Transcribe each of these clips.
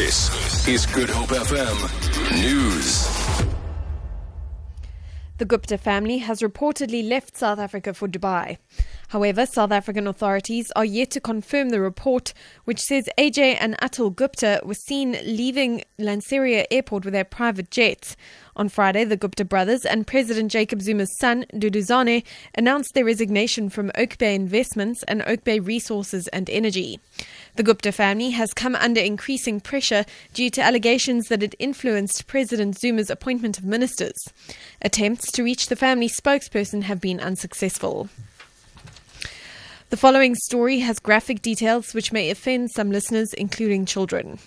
This is Good Hope FM News. The Gupta family has reportedly left South Africa for Dubai. However, South African authorities are yet to confirm the report, which says Ajay and Atul Gupta were seen leaving Lanseria Airport with their private jets. On Friday, the Gupta brothers and President Jacob Zuma's son, Duduzane, announced their resignation from Oak Bay Investments and Oak Bay Resources and Energy. The Gupta family has come under increasing pressure due to allegations that it influenced President Zuma's appointment of ministers. Attempts to reach the family spokesperson have been unsuccessful. The following story has graphic details which may offend some listeners, including children.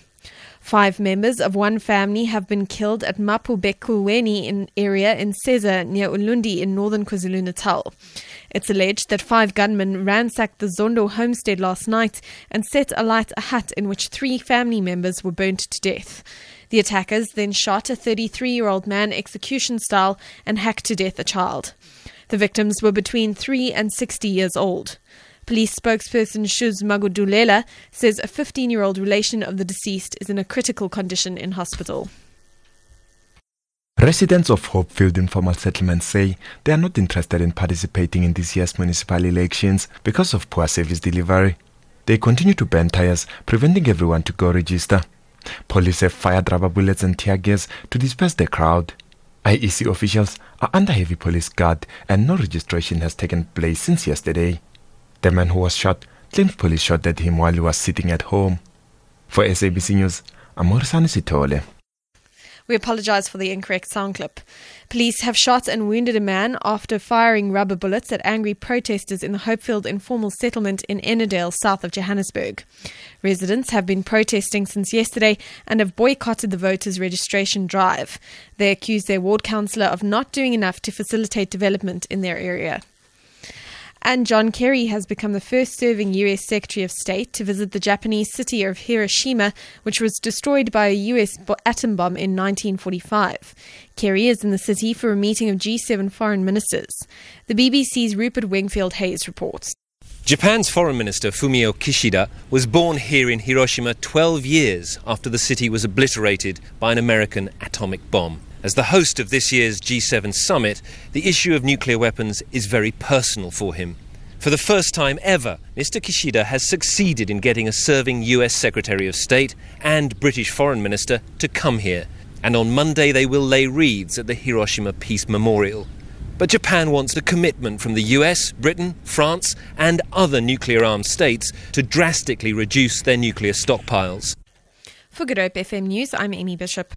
Five members of one family have been killed at Mapubekulweni in area in Seza near Ulundi in northern KwaZulu-Natal. It's alleged that five gunmen ransacked the Zondo homestead last night and set alight a hut in which three family members were burnt to death. The attackers then shot a 33-year-old man execution style and hacked to death a child. The victims were between 3 and 60 years old. Police spokesperson Shuz Magudulela says a 15 year old relation of the deceased is in a critical condition in hospital. Residents of Hopefield Informal Settlement say they are not interested in participating in this year's municipal elections because of poor service delivery. They continue to burn tires, preventing everyone to go register. Police have fired rubber bullets and tear gas to disperse the crowd. IEC officials are under heavy police guard and no registration has taken place since yesterday. The man who was shot claims police shot at him while he was sitting at home. For SABC News, I'm Sitole. We apologize for the incorrect sound clip. Police have shot and wounded a man after firing rubber bullets at angry protesters in the Hopefield informal settlement in Ennerdale, south of Johannesburg. Residents have been protesting since yesterday and have boycotted the voters' registration drive. They accuse their ward councillor of not doing enough to facilitate development in their area. And John Kerry has become the first serving US Secretary of State to visit the Japanese city of Hiroshima, which was destroyed by a US atom bomb in 1945. Kerry is in the city for a meeting of G7 foreign ministers. The BBC's Rupert Wingfield Hayes reports. Japan's Foreign Minister Fumio Kishida was born here in Hiroshima 12 years after the city was obliterated by an American atomic bomb. As the host of this year's G7 summit, the issue of nuclear weapons is very personal for him. For the first time ever, Mr. Kishida has succeeded in getting a serving US Secretary of State and British Foreign Minister to come here. And on Monday, they will lay wreaths at the Hiroshima Peace Memorial. But Japan wants a commitment from the US, Britain, France, and other nuclear armed states to drastically reduce their nuclear stockpiles. For Good Hope FM News, I'm Amy Bishop.